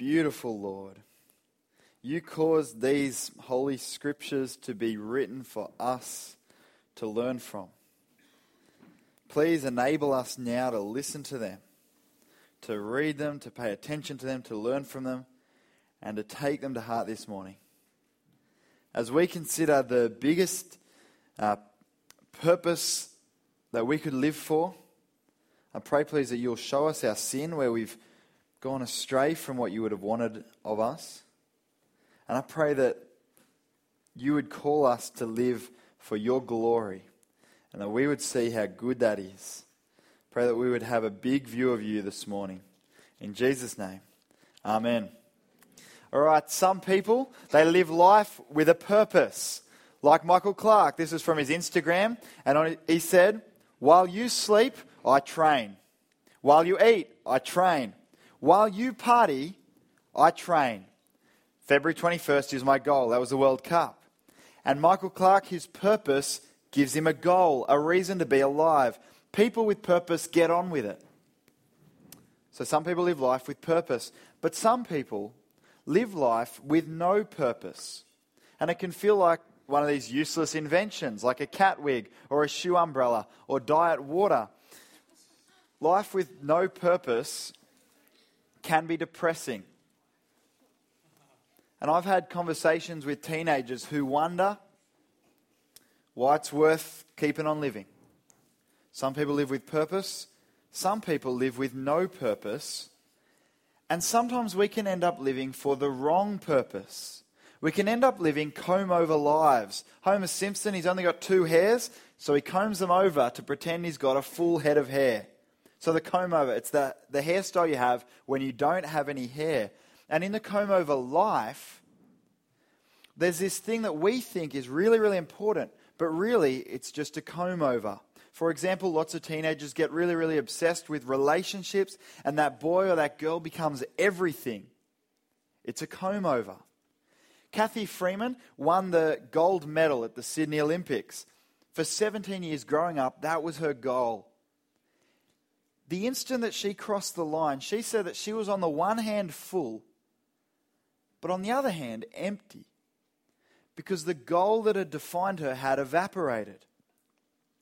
beautiful, Lord. You caused these holy scriptures to be written for us to learn from. Please enable us now to listen to them, to read them, to pay attention to them, to learn from them, and to take them to heart this morning. As we consider the biggest uh, purpose that we could live for, I pray, please, that you'll show us our sin where we've gone astray from what you would have wanted of us. And I pray that you would call us to live for your glory and that we would see how good that is. Pray that we would have a big view of you this morning. In Jesus' name, amen. All right, some people, they live life with a purpose. Like Michael Clarke, this is from his Instagram, and he said, While you sleep, I train. While you eat, I train. While you party, I train. February 21st is my goal. That was the World Cup. And Michael Clarke, his purpose gives him a goal, a reason to be alive. People with purpose get on with it. So some people live life with purpose, but some people live life with no purpose. And it can feel like one of these useless inventions, like a cat wig or a shoe umbrella or diet water. Life with no purpose can be depressing. And I've had conversations with teenagers who wonder why it's worth keeping on living. Some people live with purpose, some people live with no purpose, and sometimes we can end up living for the wrong purpose. We can end up living comb over lives. Homer Simpson, he's only got two hairs, so he combs them over to pretend he's got a full head of hair. So the comb over, it's the, the hairstyle you have when you don't have any hair. And in the comb over life, there's this thing that we think is really, really important, but really it's just a comb over. For example, lots of teenagers get really, really obsessed with relationships, and that boy or that girl becomes everything. It's a comb over. Cathy Freeman won the gold medal at the Sydney Olympics. For 17 years growing up, that was her goal the instant that she crossed the line, she said that she was on the one hand full, but on the other hand empty, because the goal that had defined her had evaporated,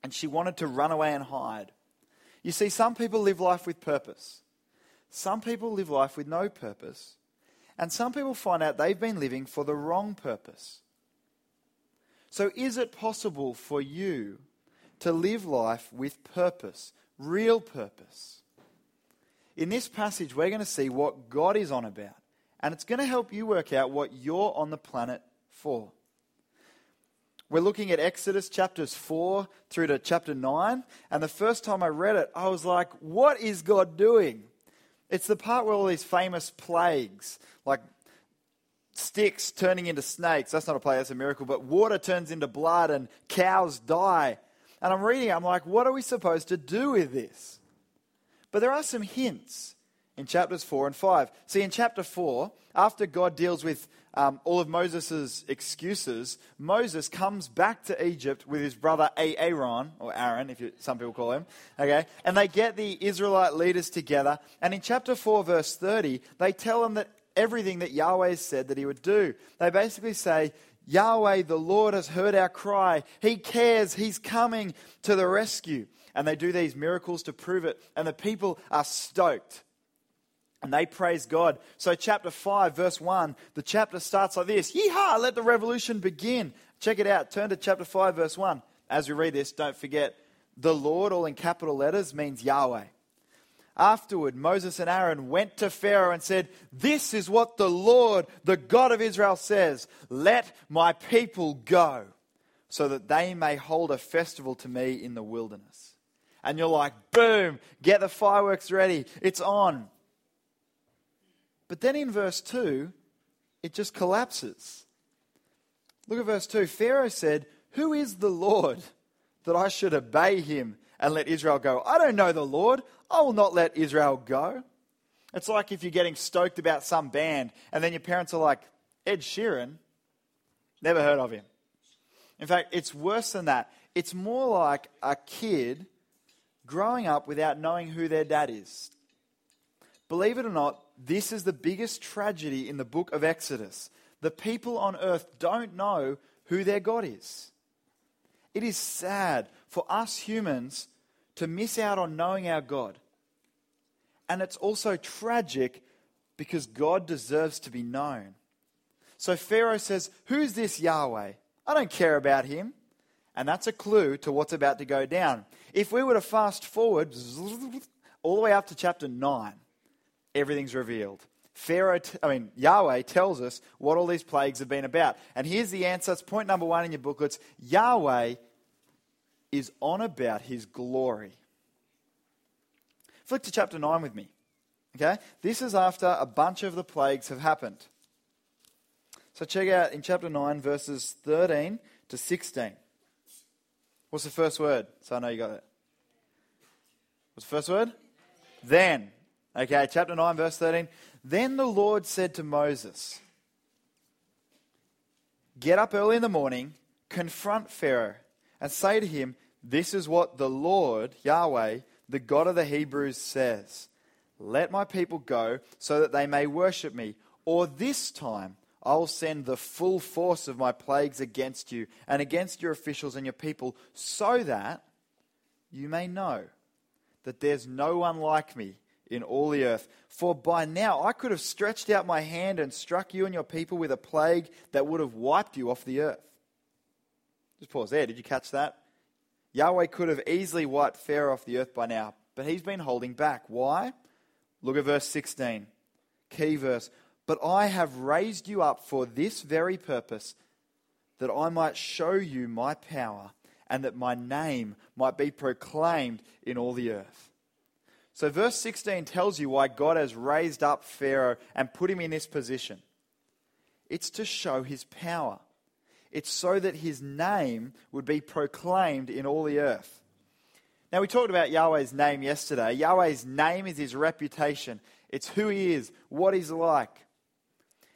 and she wanted to run away and hide. You see, some people live life with purpose, some people live life with no purpose, and some people find out they've been living for the wrong purpose. So, is it possible for you to live life with purpose? Real purpose. In this passage, we're going to see what God is on about, and it's going to help you work out what you're on the planet for. We're looking at Exodus chapters 4 through to chapter 9, and the first time I read it, I was like, what is God doing? It's the part where all these famous plagues, like sticks turning into snakes, that's not a plague, that's a miracle, but water turns into blood and cows die. And I'm reading, I'm like, what are we supposed to do with this? But there are some hints in chapters 4 and 5. See, in chapter 4, after God deals with um, all of Moses' excuses, Moses comes back to Egypt with his brother Aaron, or Aaron, if you, some people call him, okay? And they get the Israelite leaders together. And in chapter 4, verse 30, they tell them that everything that Yahweh said that he would do. They basically say, Yahweh, the Lord, has heard our cry. He cares. He's coming to the rescue. And they do these miracles to prove it. And the people are stoked. And they praise God. So, chapter 5, verse 1, the chapter starts like this Yeehaw, let the revolution begin. Check it out. Turn to chapter 5, verse 1. As we read this, don't forget the Lord, all in capital letters, means Yahweh. Afterward, Moses and Aaron went to Pharaoh and said, This is what the Lord, the God of Israel, says Let my people go, so that they may hold a festival to me in the wilderness. And you're like, Boom, get the fireworks ready, it's on. But then in verse 2, it just collapses. Look at verse 2. Pharaoh said, Who is the Lord that I should obey him and let Israel go? I don't know the Lord. I will not let Israel go. It's like if you're getting stoked about some band and then your parents are like, Ed Sheeran, never heard of him. In fact, it's worse than that. It's more like a kid growing up without knowing who their dad is. Believe it or not, this is the biggest tragedy in the book of Exodus. The people on earth don't know who their God is. It is sad for us humans to miss out on knowing our God. And it's also tragic because God deserves to be known. So Pharaoh says, Who's this Yahweh? I don't care about him. And that's a clue to what's about to go down. If we were to fast forward all the way up to chapter 9, everything's revealed. Pharaoh, I mean, Yahweh tells us what all these plagues have been about. And here's the answer. It's point number one in your booklets. Yahweh is on about his glory. Flick to chapter 9 with me. Okay? This is after a bunch of the plagues have happened. So check out in chapter 9, verses 13 to 16. What's the first word? So I know you got it. What's the first word? Then. Okay, chapter 9, verse 13. Then the Lord said to Moses, Get up early in the morning, confront Pharaoh, and say to him, This is what the Lord, Yahweh, the God of the Hebrews, says Let my people go so that they may worship me, or this time I will send the full force of my plagues against you and against your officials and your people, so that you may know that there's no one like me in all the earth. For by now I could have stretched out my hand and struck you and your people with a plague that would have wiped you off the earth. Just pause there. Did you catch that? Yahweh could have easily wiped Pharaoh off the earth by now, but he's been holding back. Why? Look at verse 16. Key verse. But I have raised you up for this very purpose, that I might show you my power, and that my name might be proclaimed in all the earth. So, verse 16 tells you why God has raised up Pharaoh and put him in this position. It's to show his power. It's so that his name would be proclaimed in all the earth. Now, we talked about Yahweh's name yesterday. Yahweh's name is his reputation, it's who he is, what he's like.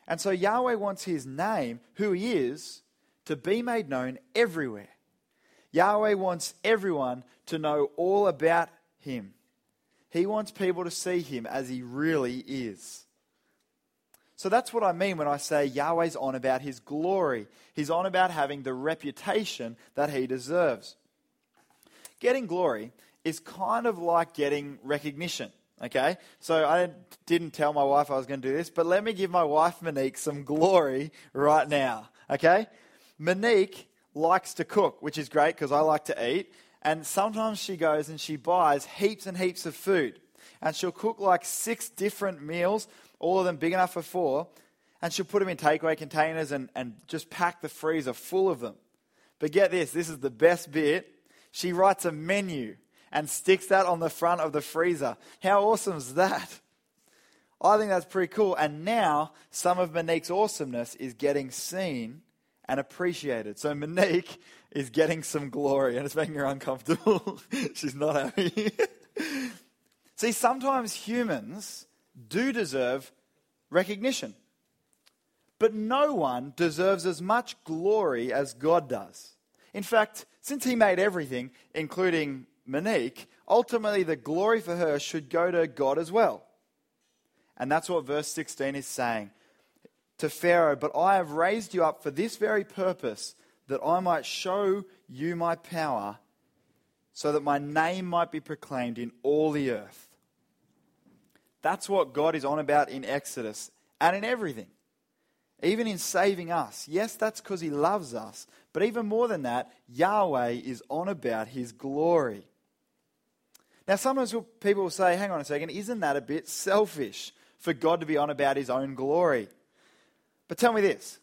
And so Yahweh wants his name, who he is, to be made known everywhere. Yahweh wants everyone to know all about him. He wants people to see him as he really is. So that's what I mean when I say Yahweh's on about his glory. He's on about having the reputation that he deserves. Getting glory is kind of like getting recognition. Okay? So I didn't tell my wife I was going to do this, but let me give my wife Monique some glory right now. Okay? Monique likes to cook, which is great because I like to eat. And sometimes she goes and she buys heaps and heaps of food. And she'll cook like six different meals, all of them big enough for four. And she'll put them in takeaway containers and, and just pack the freezer full of them. But get this this is the best bit. She writes a menu and sticks that on the front of the freezer. How awesome is that? I think that's pretty cool. And now some of Monique's awesomeness is getting seen and appreciated. So Monique is getting some glory and it's making her uncomfortable. She's not happy. See, sometimes humans do deserve recognition. But no one deserves as much glory as God does. In fact, since He made everything, including Monique, ultimately the glory for her should go to God as well. And that's what verse 16 is saying to Pharaoh. But I have raised you up for this very purpose, that I might show you my power, so that my name might be proclaimed in all the earth. That's what God is on about in Exodus and in everything. Even in saving us. Yes, that's because He loves us. But even more than that, Yahweh is on about His glory. Now, sometimes people will say, hang on a second, isn't that a bit selfish for God to be on about his own glory? But tell me this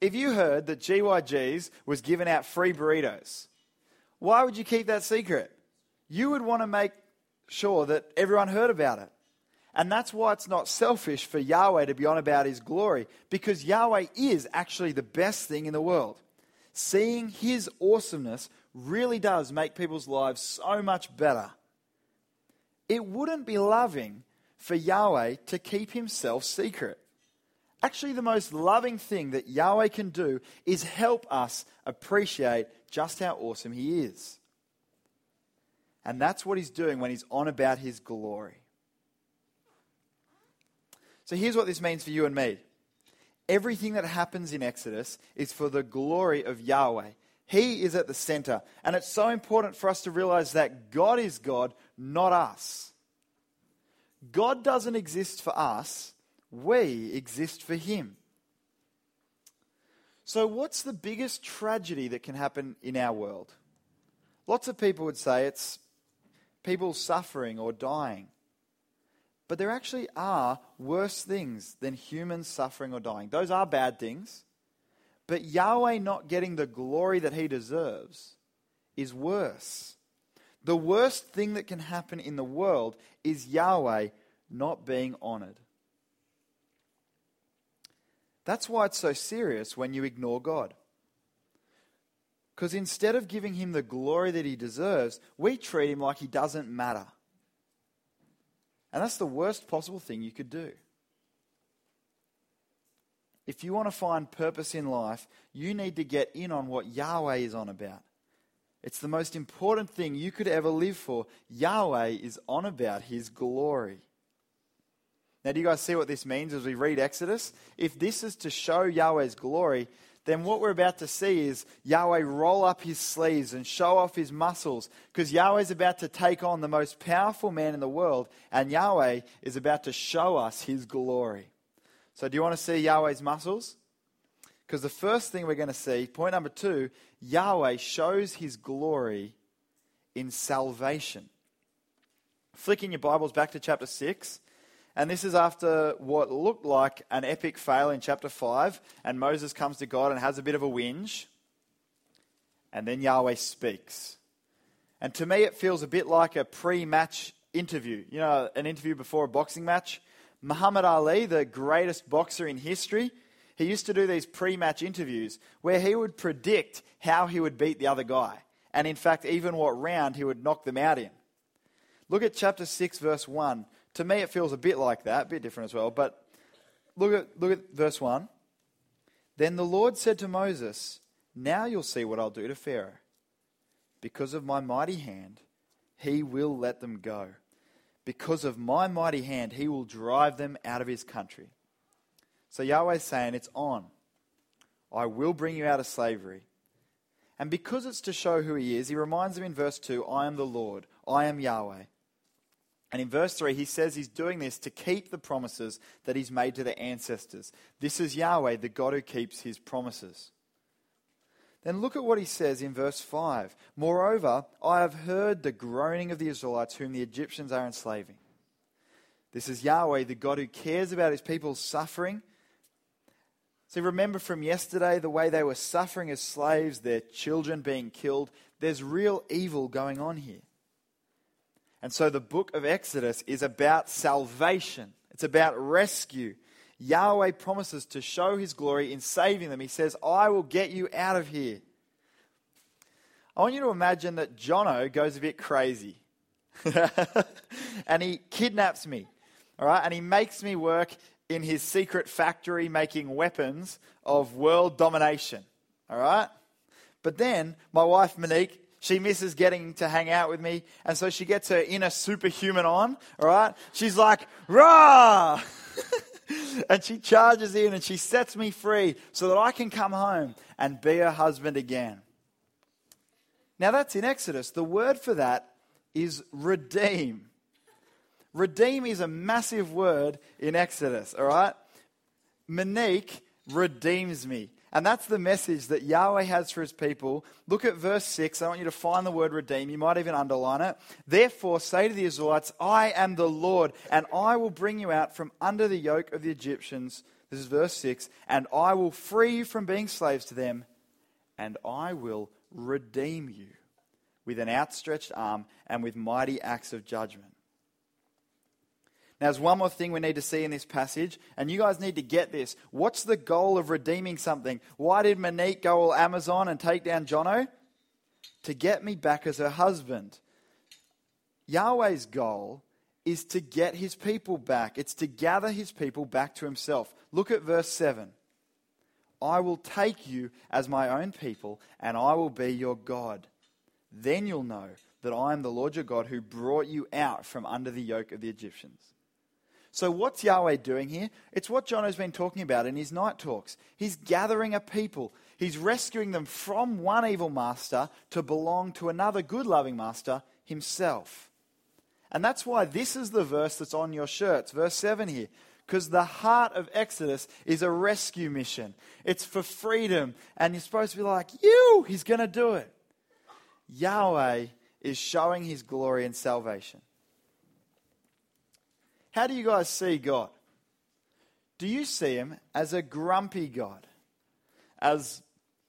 if you heard that GYG's was giving out free burritos, why would you keep that secret? You would want to make sure that everyone heard about it. And that's why it's not selfish for Yahweh to be on about his glory, because Yahweh is actually the best thing in the world. Seeing his awesomeness really does make people's lives so much better it wouldn't be loving for Yahweh to keep himself secret. Actually, the most loving thing that Yahweh can do is help us appreciate just how awesome he is. And that's what he's doing when he's on about his glory. So here's what this means for you and me. Everything that happens in Exodus is for the glory of Yahweh. He is at the center. And it's so important for us to realize that God is God, not us. God doesn't exist for us, we exist for Him. So, what's the biggest tragedy that can happen in our world? Lots of people would say it's people suffering or dying. But there actually are worse things than humans suffering or dying. Those are bad things. But Yahweh not getting the glory that he deserves is worse. The worst thing that can happen in the world is Yahweh not being honored. That's why it's so serious when you ignore God. Because instead of giving him the glory that he deserves, we treat him like he doesn't matter. And that's the worst possible thing you could do. If you want to find purpose in life, you need to get in on what Yahweh is on about. It's the most important thing you could ever live for. Yahweh is on about his glory. Now, do you guys see what this means as we read Exodus? If this is to show Yahweh's glory, then what we're about to see is Yahweh roll up his sleeves and show off his muscles because Yahweh's about to take on the most powerful man in the world and Yahweh is about to show us his glory. So, do you want to see Yahweh's muscles? Because the first thing we're going to see, point number two, Yahweh shows his glory in salvation. Flicking your Bibles back to chapter 6. And this is after what looked like an epic fail in chapter 5. And Moses comes to God and has a bit of a whinge. And then Yahweh speaks. And to me, it feels a bit like a pre match interview. You know, an interview before a boxing match. Muhammad Ali, the greatest boxer in history, he used to do these pre match interviews where he would predict how he would beat the other guy. And in fact, even what round he would knock them out in. Look at chapter 6, verse 1. To me, it feels a bit like that, a bit different as well. But look at, look at verse 1. Then the Lord said to Moses, Now you'll see what I'll do to Pharaoh. Because of my mighty hand, he will let them go. Because of my mighty hand, he will drive them out of his country. So Yahweh's saying, It's on. I will bring you out of slavery. And because it's to show who he is, he reminds them in verse 2 I am the Lord, I am Yahweh. And in verse 3, he says he's doing this to keep the promises that he's made to their ancestors. This is Yahweh, the God who keeps his promises. Then look at what he says in verse 5. Moreover, I have heard the groaning of the Israelites whom the Egyptians are enslaving. This is Yahweh, the God who cares about his people's suffering. See, remember from yesterday the way they were suffering as slaves, their children being killed. There's real evil going on here. And so the book of Exodus is about salvation, it's about rescue. Yahweh promises to show his glory in saving them. He says, I will get you out of here. I want you to imagine that Jono goes a bit crazy and he kidnaps me, all right, and he makes me work in his secret factory making weapons of world domination, all right? But then my wife Monique she misses getting to hang out with me. And so she gets her inner superhuman on, all right? She's like, rah! and she charges in and she sets me free so that I can come home and be her husband again. Now that's in Exodus. The word for that is redeem. Redeem is a massive word in Exodus, all right? Monique redeems me. And that's the message that Yahweh has for his people. Look at verse 6. I want you to find the word redeem. You might even underline it. Therefore, say to the Israelites, I am the Lord, and I will bring you out from under the yoke of the Egyptians. This is verse 6. And I will free you from being slaves to them, and I will redeem you with an outstretched arm and with mighty acts of judgment. Now, there's one more thing we need to see in this passage, and you guys need to get this. What's the goal of redeeming something? Why did Monique go all Amazon and take down Jono? To get me back as her husband. Yahweh's goal is to get his people back, it's to gather his people back to himself. Look at verse 7. I will take you as my own people, and I will be your God. Then you'll know that I am the Lord your God who brought you out from under the yoke of the Egyptians. So, what's Yahweh doing here? It's what John has been talking about in his night talks. He's gathering a people, he's rescuing them from one evil master to belong to another good loving master himself. And that's why this is the verse that's on your shirts, verse 7 here. Because the heart of Exodus is a rescue mission. It's for freedom. And you're supposed to be like, you, he's going to do it. Yahweh is showing his glory and salvation. How do you guys see God? Do you see him as a grumpy God? As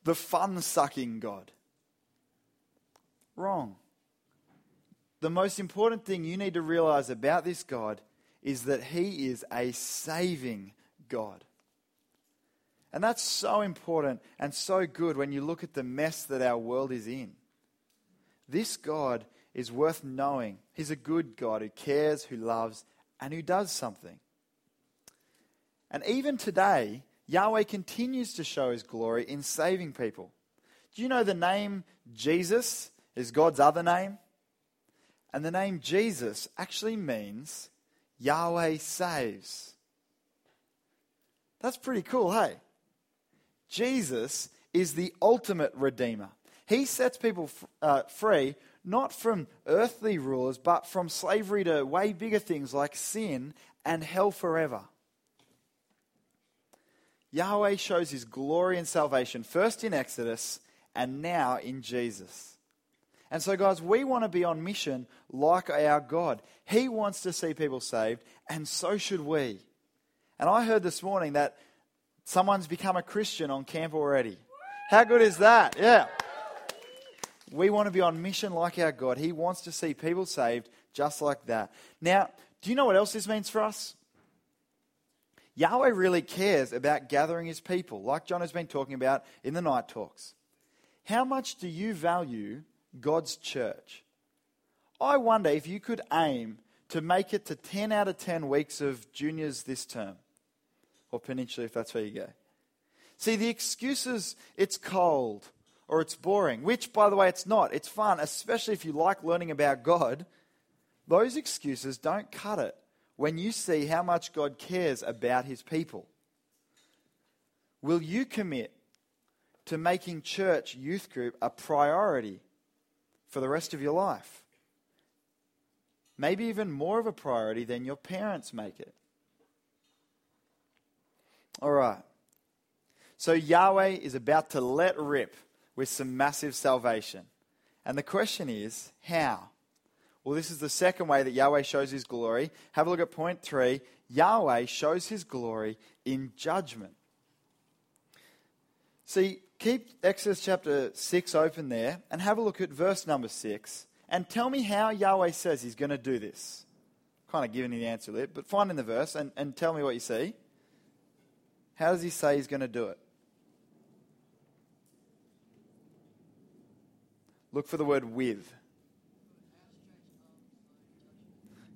the fun sucking God? Wrong. The most important thing you need to realize about this God is that he is a saving God. And that's so important and so good when you look at the mess that our world is in. This God is worth knowing. He's a good God who cares, who loves, and who does something. And even today, Yahweh continues to show his glory in saving people. Do you know the name Jesus is God's other name? And the name Jesus actually means Yahweh saves. That's pretty cool, hey? Jesus is the ultimate redeemer. He sets people uh, free not from earthly rulers, but from slavery to way bigger things like sin and hell forever. Yahweh shows his glory and salvation first in Exodus and now in Jesus. And so, guys, we want to be on mission like our God. He wants to see people saved, and so should we. And I heard this morning that someone's become a Christian on camp already. How good is that? Yeah. We want to be on mission like our God. He wants to see people saved just like that. Now, do you know what else this means for us? Yahweh really cares about gathering his people, like John has been talking about in the night talks. How much do you value God's church? I wonder if you could aim to make it to 10 out of 10 weeks of juniors this term, or peninsula if that's where you go. See, the excuses, it's cold, or it's boring, which, by the way, it's not. It's fun, especially if you like learning about God. Those excuses don't cut it when you see how much God cares about his people. Will you commit to making church youth group a priority for the rest of your life? Maybe even more of a priority than your parents make it. All right. So Yahweh is about to let rip with some massive salvation. And the question is, how? Well, this is the second way that Yahweh shows his glory. Have a look at point three. Yahweh shows his glory in judgment. See, keep Exodus chapter 6 open there and have a look at verse number 6 and tell me how Yahweh says he's going to do this. Kind of giving you the answer there, but find in the verse and, and tell me what you see. How does he say he's going to do it? Look for the word with.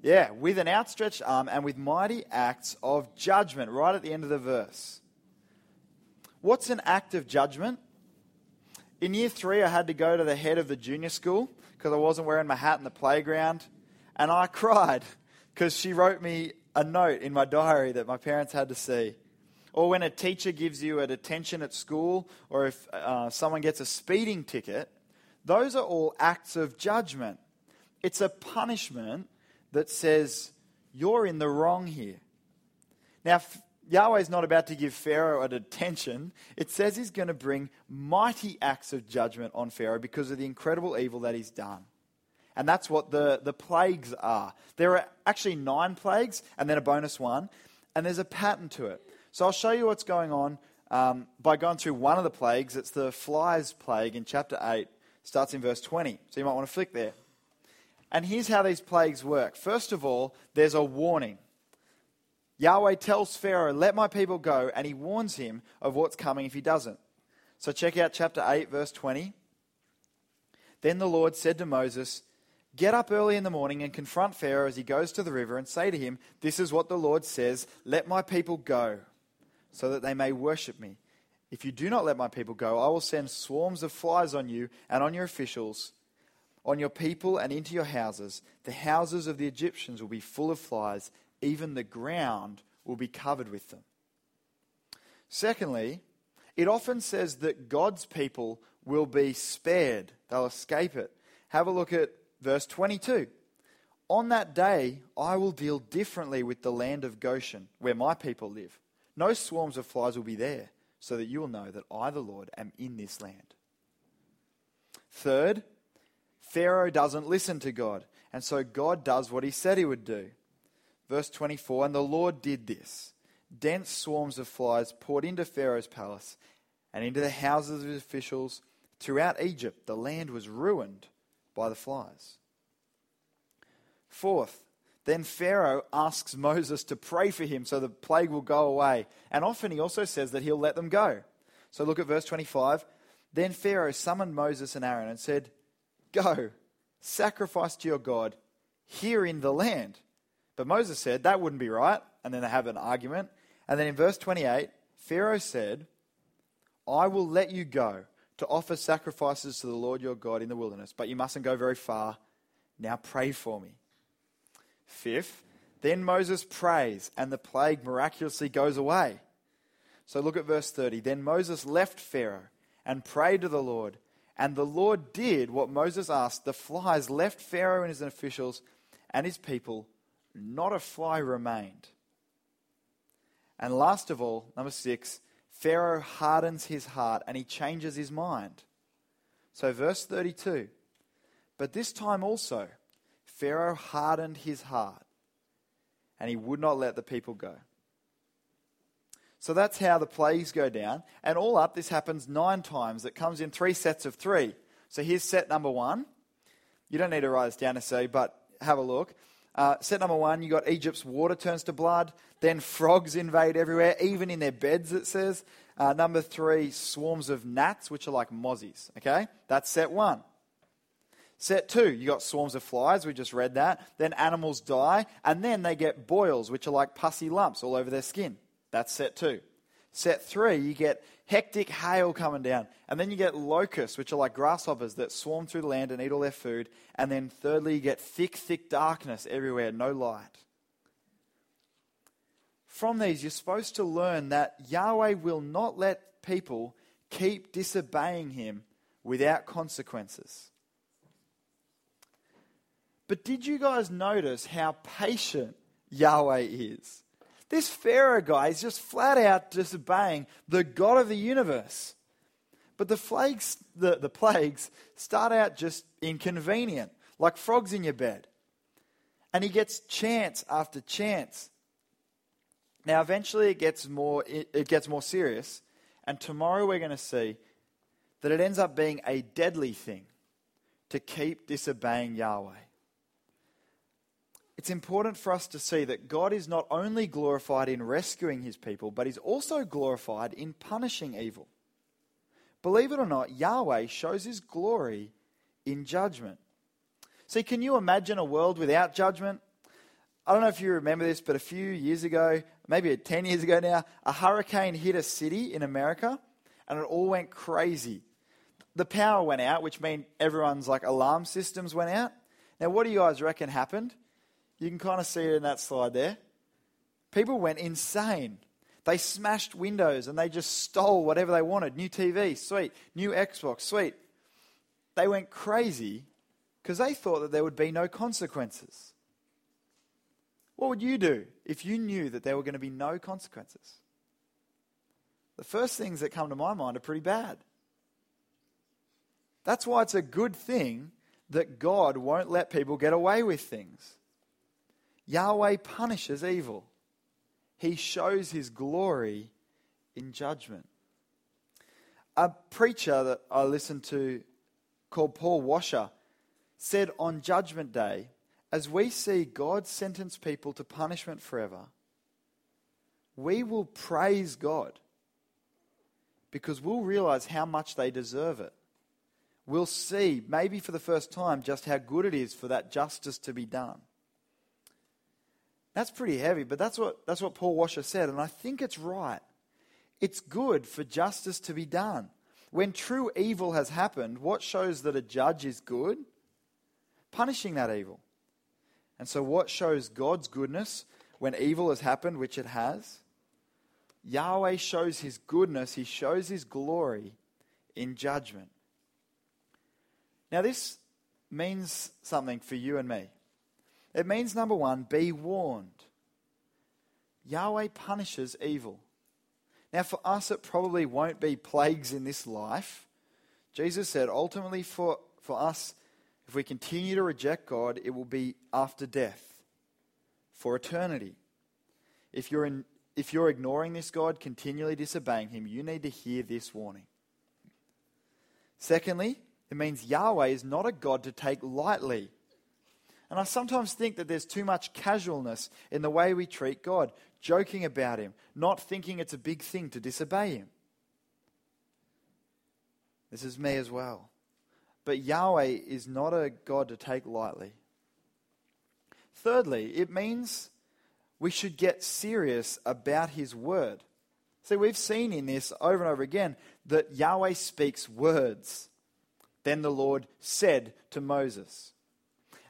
Yeah, with an outstretched arm and with mighty acts of judgment, right at the end of the verse. What's an act of judgment? In year three, I had to go to the head of the junior school because I wasn't wearing my hat in the playground. And I cried because she wrote me a note in my diary that my parents had to see. Or when a teacher gives you a detention at school, or if uh, someone gets a speeding ticket, those are all acts of judgment. It's a punishment that says, you're in the wrong here. Now, Yahweh is not about to give Pharaoh a detention. It says he's going to bring mighty acts of judgment on Pharaoh because of the incredible evil that he's done. And that's what the, the plagues are. There are actually nine plagues and then a bonus one, and there's a pattern to it. So I'll show you what's going on um, by going through one of the plagues. It's the flies plague in chapter 8 starts in verse 20. So you might want to flick there. And here's how these plagues work. First of all, there's a warning. Yahweh tells Pharaoh, Let my people go, and he warns him of what's coming if he doesn't. So check out chapter 8, verse 20. Then the Lord said to Moses, Get up early in the morning and confront Pharaoh as he goes to the river, and say to him, This is what the Lord says Let my people go, so that they may worship me. If you do not let my people go, I will send swarms of flies on you and on your officials, on your people and into your houses. The houses of the Egyptians will be full of flies, even the ground will be covered with them. Secondly, it often says that God's people will be spared, they'll escape it. Have a look at verse 22. On that day, I will deal differently with the land of Goshen, where my people live. No swarms of flies will be there, so that you will know that I, the Lord, am in this land. Third, Pharaoh doesn't listen to God, and so God does what he said he would do. Verse 24 And the Lord did this. Dense swarms of flies poured into Pharaoh's palace and into the houses of his officials. Throughout Egypt, the land was ruined by the flies. Fourth, then Pharaoh asks Moses to pray for him so the plague will go away. And often he also says that he'll let them go. So look at verse 25. Then Pharaoh summoned Moses and Aaron and said, Go, sacrifice to your God here in the land. But Moses said, That wouldn't be right. And then they have an argument. And then in verse 28, Pharaoh said, I will let you go to offer sacrifices to the Lord your God in the wilderness, but you mustn't go very far. Now pray for me. Fifth, then Moses prays, and the plague miraculously goes away. So look at verse 30. Then Moses left Pharaoh and prayed to the Lord. And the Lord did what Moses asked. The flies left Pharaoh and his officials and his people. Not a fly remained. And last of all, number six, Pharaoh hardens his heart and he changes his mind. So, verse 32 But this time also, Pharaoh hardened his heart and he would not let the people go. So that's how the plagues go down. And all up, this happens nine times. It comes in three sets of three. So here's set number one. You don't need to write this down necessarily, but have a look. Uh, set number one, you got Egypt's water turns to blood. Then frogs invade everywhere, even in their beds, it says. Uh, number three, swarms of gnats, which are like mozzies. Okay? That's set one. Set two, you got swarms of flies, we just read that. Then animals die, and then they get boils, which are like pussy lumps all over their skin. That's set two. Set three, you get hectic hail coming down. And then you get locusts, which are like grasshoppers that swarm through the land and eat all their food. And then thirdly, you get thick, thick darkness everywhere, no light. From these, you're supposed to learn that Yahweh will not let people keep disobeying him without consequences. But did you guys notice how patient Yahweh is? This Pharaoh guy is just flat out disobeying the God of the universe. But the plagues, the, the plagues start out just inconvenient, like frogs in your bed. And he gets chance after chance. Now, eventually, it gets more, it, it gets more serious. And tomorrow, we're going to see that it ends up being a deadly thing to keep disobeying Yahweh it's important for us to see that God is not only glorified in rescuing his people, but he's also glorified in punishing evil. Believe it or not, Yahweh shows his glory in judgment. See, can you imagine a world without judgment? I don't know if you remember this, but a few years ago, maybe 10 years ago now, a hurricane hit a city in America and it all went crazy. The power went out, which meant everyone's like alarm systems went out. Now, what do you guys reckon happened? You can kind of see it in that slide there. People went insane. They smashed windows and they just stole whatever they wanted. New TV, sweet. New Xbox, sweet. They went crazy because they thought that there would be no consequences. What would you do if you knew that there were going to be no consequences? The first things that come to my mind are pretty bad. That's why it's a good thing that God won't let people get away with things. Yahweh punishes evil, He shows His glory in judgment. A preacher that I listened to called Paul Washer said on Judgment Day, as we see God sentence people to punishment forever, we will praise God because we'll realize how much they deserve it. We'll see, maybe for the first time, just how good it is for that justice to be done. That's pretty heavy, but that's what, that's what Paul Washer said, and I think it's right. It's good for justice to be done. When true evil has happened, what shows that a judge is good? Punishing that evil. And so, what shows God's goodness? when evil has happened, which it has, Yahweh shows his goodness, he shows his glory in judgment. Now, this means something for you and me. It means, number one, be warned. Yahweh punishes evil. Now, for us, it probably won't be plagues in this life. Jesus said, ultimately, for, for us, if we continue to reject God, it will be after death, for eternity. If you're, in, if you're ignoring this God, continually disobeying Him, you need to hear this warning. Secondly, it means Yahweh is not a God to take lightly. And I sometimes think that there's too much casualness in the way we treat God, joking about Him, not thinking it's a big thing to disobey Him. This is me as well. But Yahweh is not a God to take lightly. Thirdly, it means we should get serious about His word. See, we've seen in this over and over again that Yahweh speaks words. Then the Lord said to Moses.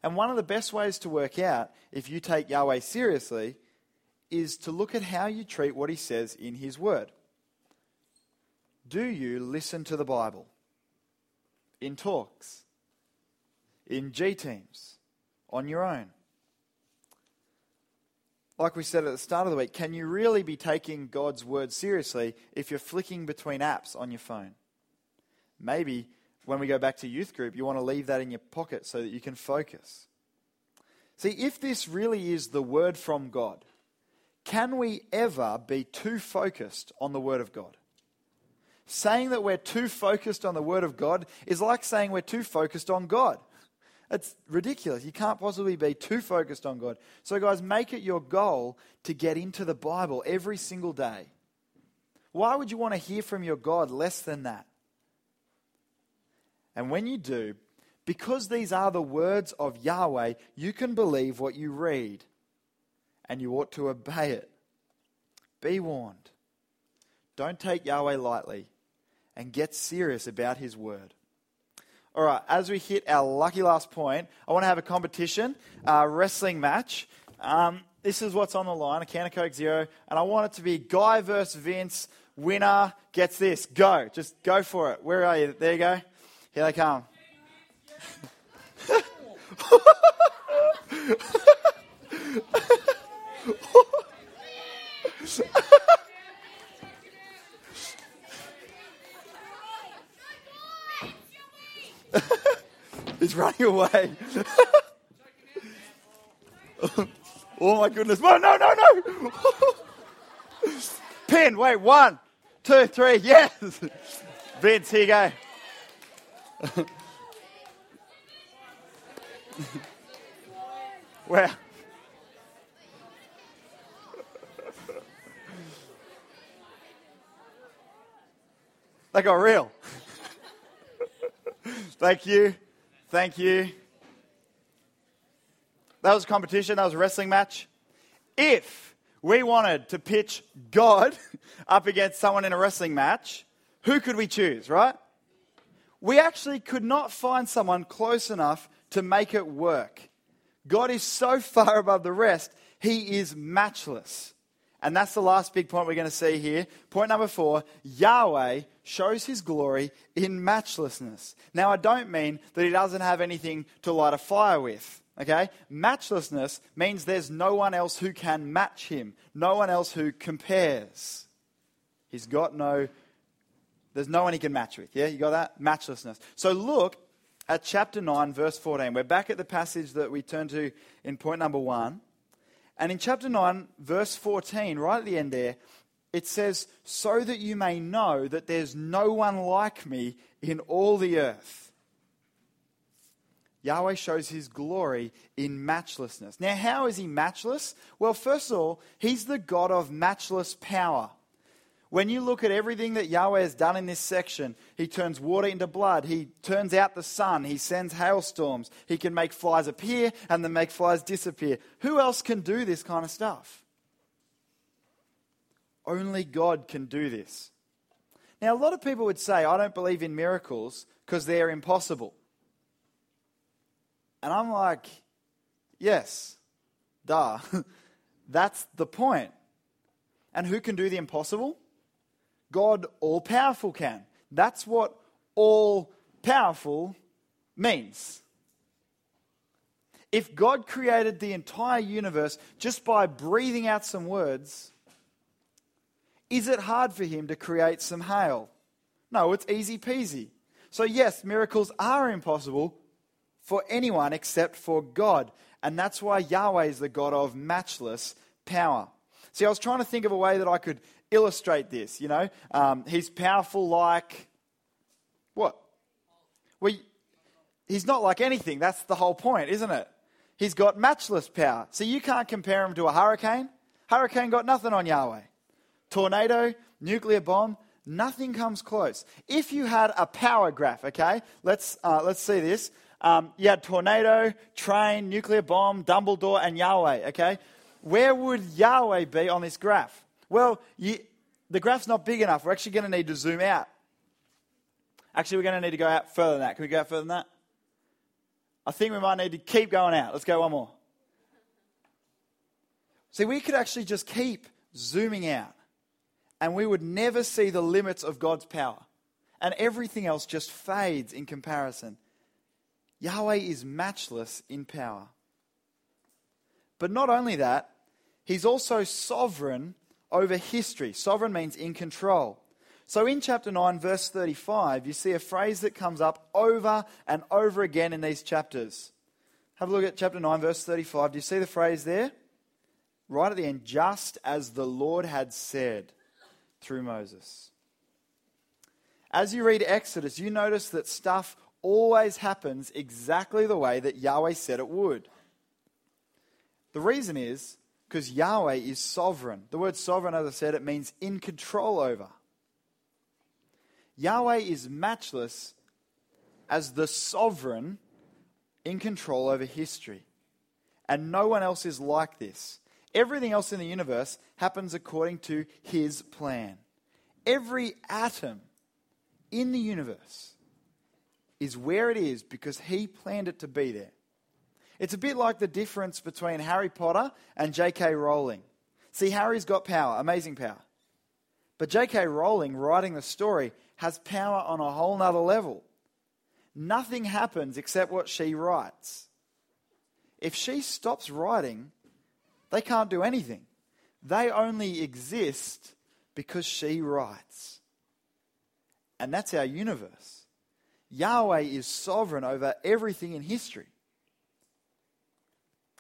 And one of the best ways to work out if you take Yahweh seriously is to look at how you treat what he says in his word. Do you listen to the Bible? In talks? In G teams? On your own? Like we said at the start of the week, can you really be taking God's word seriously if you're flicking between apps on your phone? Maybe when we go back to youth group, you want to leave that in your pocket so that you can focus. See, if this really is the word from God, can we ever be too focused on the word of God? Saying that we're too focused on the word of God is like saying we're too focused on God. It's ridiculous. You can't possibly be too focused on God. So, guys, make it your goal to get into the Bible every single day. Why would you want to hear from your God less than that? And when you do, because these are the words of Yahweh, you can believe what you read and you ought to obey it. Be warned. Don't take Yahweh lightly and get serious about his word. All right, as we hit our lucky last point, I want to have a competition, a wrestling match. Um, this is what's on the line, a can of Coke Zero, and I want it to be Guy versus Vince. Winner gets this. Go. Just go for it. Where are you? There you go. Here they come. He's running away. oh my goodness. No, no, no, no. Pin, wait, one, two, three, yes. Vince, here you go. Where? They got real. Thank you. Thank you. That was a competition. That was a wrestling match. If we wanted to pitch God up against someone in a wrestling match, who could we choose, right? We actually could not find someone close enough to make it work. God is so far above the rest, He is matchless. And that's the last big point we're going to see here. Point number four Yahweh shows his glory in matchlessness. Now, I don't mean that he doesn't have anything to light a fire with. Okay? Matchlessness means there's no one else who can match him, no one else who compares. He's got no, there's no one he can match with. Yeah? You got that? Matchlessness. So look at chapter 9, verse 14. We're back at the passage that we turned to in point number one. And in chapter 9, verse 14, right at the end there, it says, So that you may know that there's no one like me in all the earth. Yahweh shows his glory in matchlessness. Now, how is he matchless? Well, first of all, he's the God of matchless power. When you look at everything that Yahweh has done in this section, He turns water into blood, He turns out the sun, He sends hailstorms, He can make flies appear and then make flies disappear. Who else can do this kind of stuff? Only God can do this. Now, a lot of people would say, I don't believe in miracles because they're impossible. And I'm like, yes, duh. That's the point. And who can do the impossible? God, all powerful, can. That's what all powerful means. If God created the entire universe just by breathing out some words, is it hard for him to create some hail? No, it's easy peasy. So, yes, miracles are impossible for anyone except for God. And that's why Yahweh is the God of matchless power. See, I was trying to think of a way that I could illustrate this. You know, um, he's powerful like what? Well, he's not like anything. That's the whole point, isn't it? He's got matchless power. So you can't compare him to a hurricane. Hurricane got nothing on Yahweh. Tornado, nuclear bomb, nothing comes close. If you had a power graph, okay, let's, uh, let's see this. Um, you had tornado, train, nuclear bomb, Dumbledore, and Yahweh, okay? Where would Yahweh be on this graph? Well, you, the graph's not big enough. We're actually going to need to zoom out. Actually, we're going to need to go out further than that. Can we go out further than that? I think we might need to keep going out. Let's go one more. See, we could actually just keep zooming out, and we would never see the limits of God's power. And everything else just fades in comparison. Yahweh is matchless in power. But not only that, he's also sovereign over history. Sovereign means in control. So in chapter 9, verse 35, you see a phrase that comes up over and over again in these chapters. Have a look at chapter 9, verse 35. Do you see the phrase there? Right at the end, just as the Lord had said through Moses. As you read Exodus, you notice that stuff always happens exactly the way that Yahweh said it would. The reason is because Yahweh is sovereign. The word sovereign, as I said, it means in control over. Yahweh is matchless as the sovereign in control over history. And no one else is like this. Everything else in the universe happens according to his plan. Every atom in the universe is where it is because he planned it to be there. It's a bit like the difference between Harry Potter and J.K. Rowling. See, Harry's got power, amazing power. But J.K. Rowling, writing the story, has power on a whole nother level. Nothing happens except what she writes. If she stops writing, they can't do anything. They only exist because she writes. And that's our universe. Yahweh is sovereign over everything in history.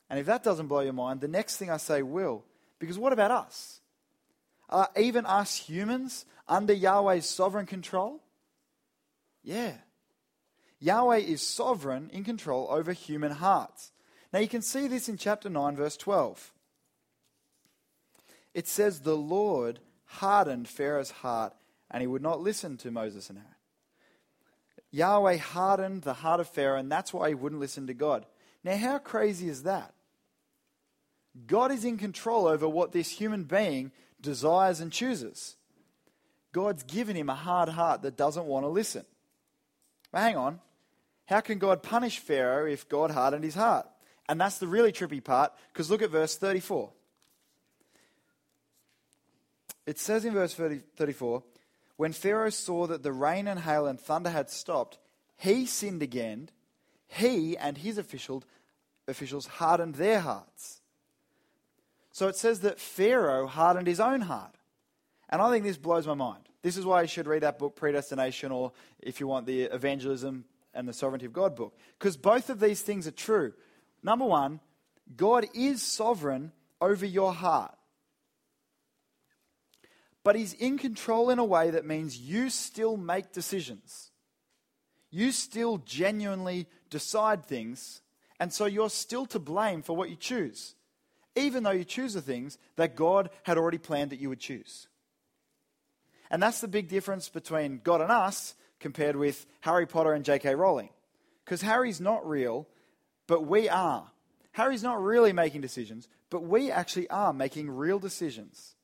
And if that doesn't blow your mind, the next thing I say will. Because what about us? Are even us humans under Yahweh's sovereign control? Yeah. Yahweh is sovereign in control over human hearts. Now you can see this in chapter 9, verse 12. It says, The Lord hardened Pharaoh's heart, and he would not listen to Moses and Aaron. Yahweh hardened the heart of Pharaoh, and that's why he wouldn't listen to God. Now, how crazy is that? God is in control over what this human being desires and chooses. God's given him a hard heart that doesn't want to listen. But hang on. How can God punish Pharaoh if God hardened his heart? And that's the really trippy part, because look at verse 34. It says in verse 30, 34 When Pharaoh saw that the rain and hail and thunder had stopped, he sinned again. He and his officials, officials hardened their hearts. So it says that Pharaoh hardened his own heart. And I think this blows my mind. This is why you should read that book, Predestination, or if you want the Evangelism and the Sovereignty of God book. Because both of these things are true. Number one, God is sovereign over your heart. But He's in control in a way that means you still make decisions. You still genuinely decide things, and so you're still to blame for what you choose even though you choose the things that God had already planned that you would choose. And that's the big difference between God and us compared with Harry Potter and J.K. Rowling. Because Harry's not real, but we are. Harry's not really making decisions, but we actually are making real decisions.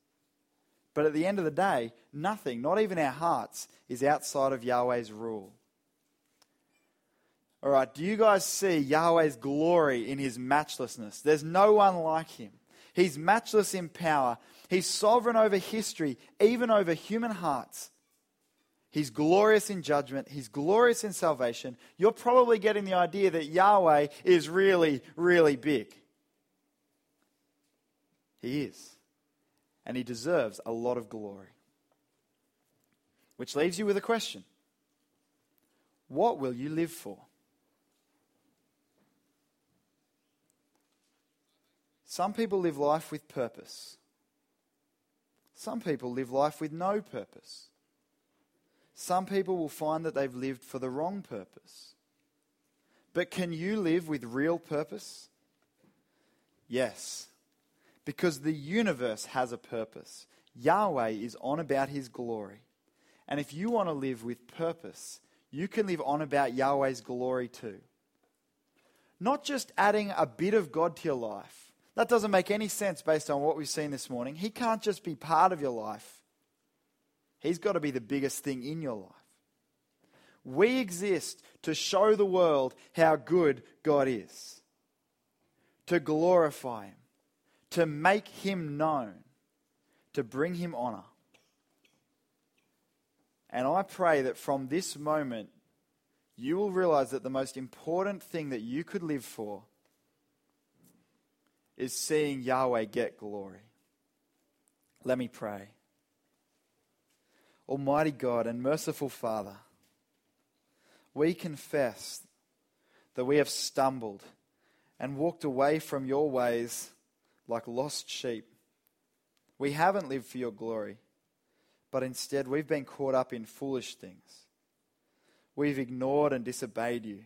But at the end of the day, nothing, not even our hearts, is outside of Yahweh's rule. All right, do you guys see Yahweh's glory in his matchlessness? There's no one like him. He's matchless in power. He's sovereign over history, even over human hearts. He's glorious in judgment. He's glorious in salvation. You're probably getting the idea that Yahweh is really, really big. He is. And he deserves a lot of glory. Which leaves you with a question What will you live for? Some people live life with purpose. Some people live life with no purpose. Some people will find that they've lived for the wrong purpose. But can you live with real purpose? Yes. Because the universe has a purpose. Yahweh is on about his glory. And if you want to live with purpose, you can live on about Yahweh's glory too. Not just adding a bit of God to your life, that doesn't make any sense based on what we've seen this morning. He can't just be part of your life, He's got to be the biggest thing in your life. We exist to show the world how good God is, to glorify Him, to make Him known, to bring Him honor. And I pray that from this moment, you will realize that the most important thing that you could live for is seeing Yahweh get glory. Let me pray. Almighty God and merciful Father, we confess that we have stumbled and walked away from your ways like lost sheep. We haven't lived for your glory, but instead we've been caught up in foolish things. We've ignored and disobeyed you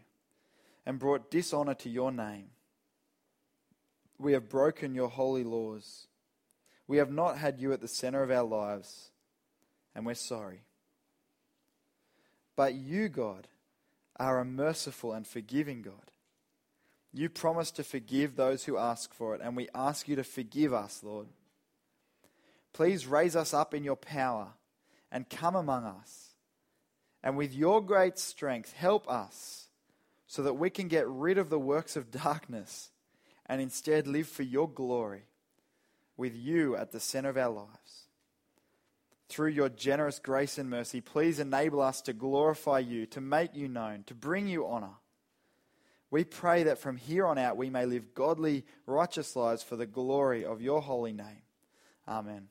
and brought dishonor to your name. We have broken your holy laws. We have not had you at the center of our lives, and we're sorry. But you, God, are a merciful and forgiving God. You promise to forgive those who ask for it, and we ask you to forgive us, Lord. Please raise us up in your power and come among us. And with your great strength, help us so that we can get rid of the works of darkness and instead live for your glory with you at the center of our lives. Through your generous grace and mercy, please enable us to glorify you, to make you known, to bring you honor. We pray that from here on out we may live godly, righteous lives for the glory of your holy name. Amen.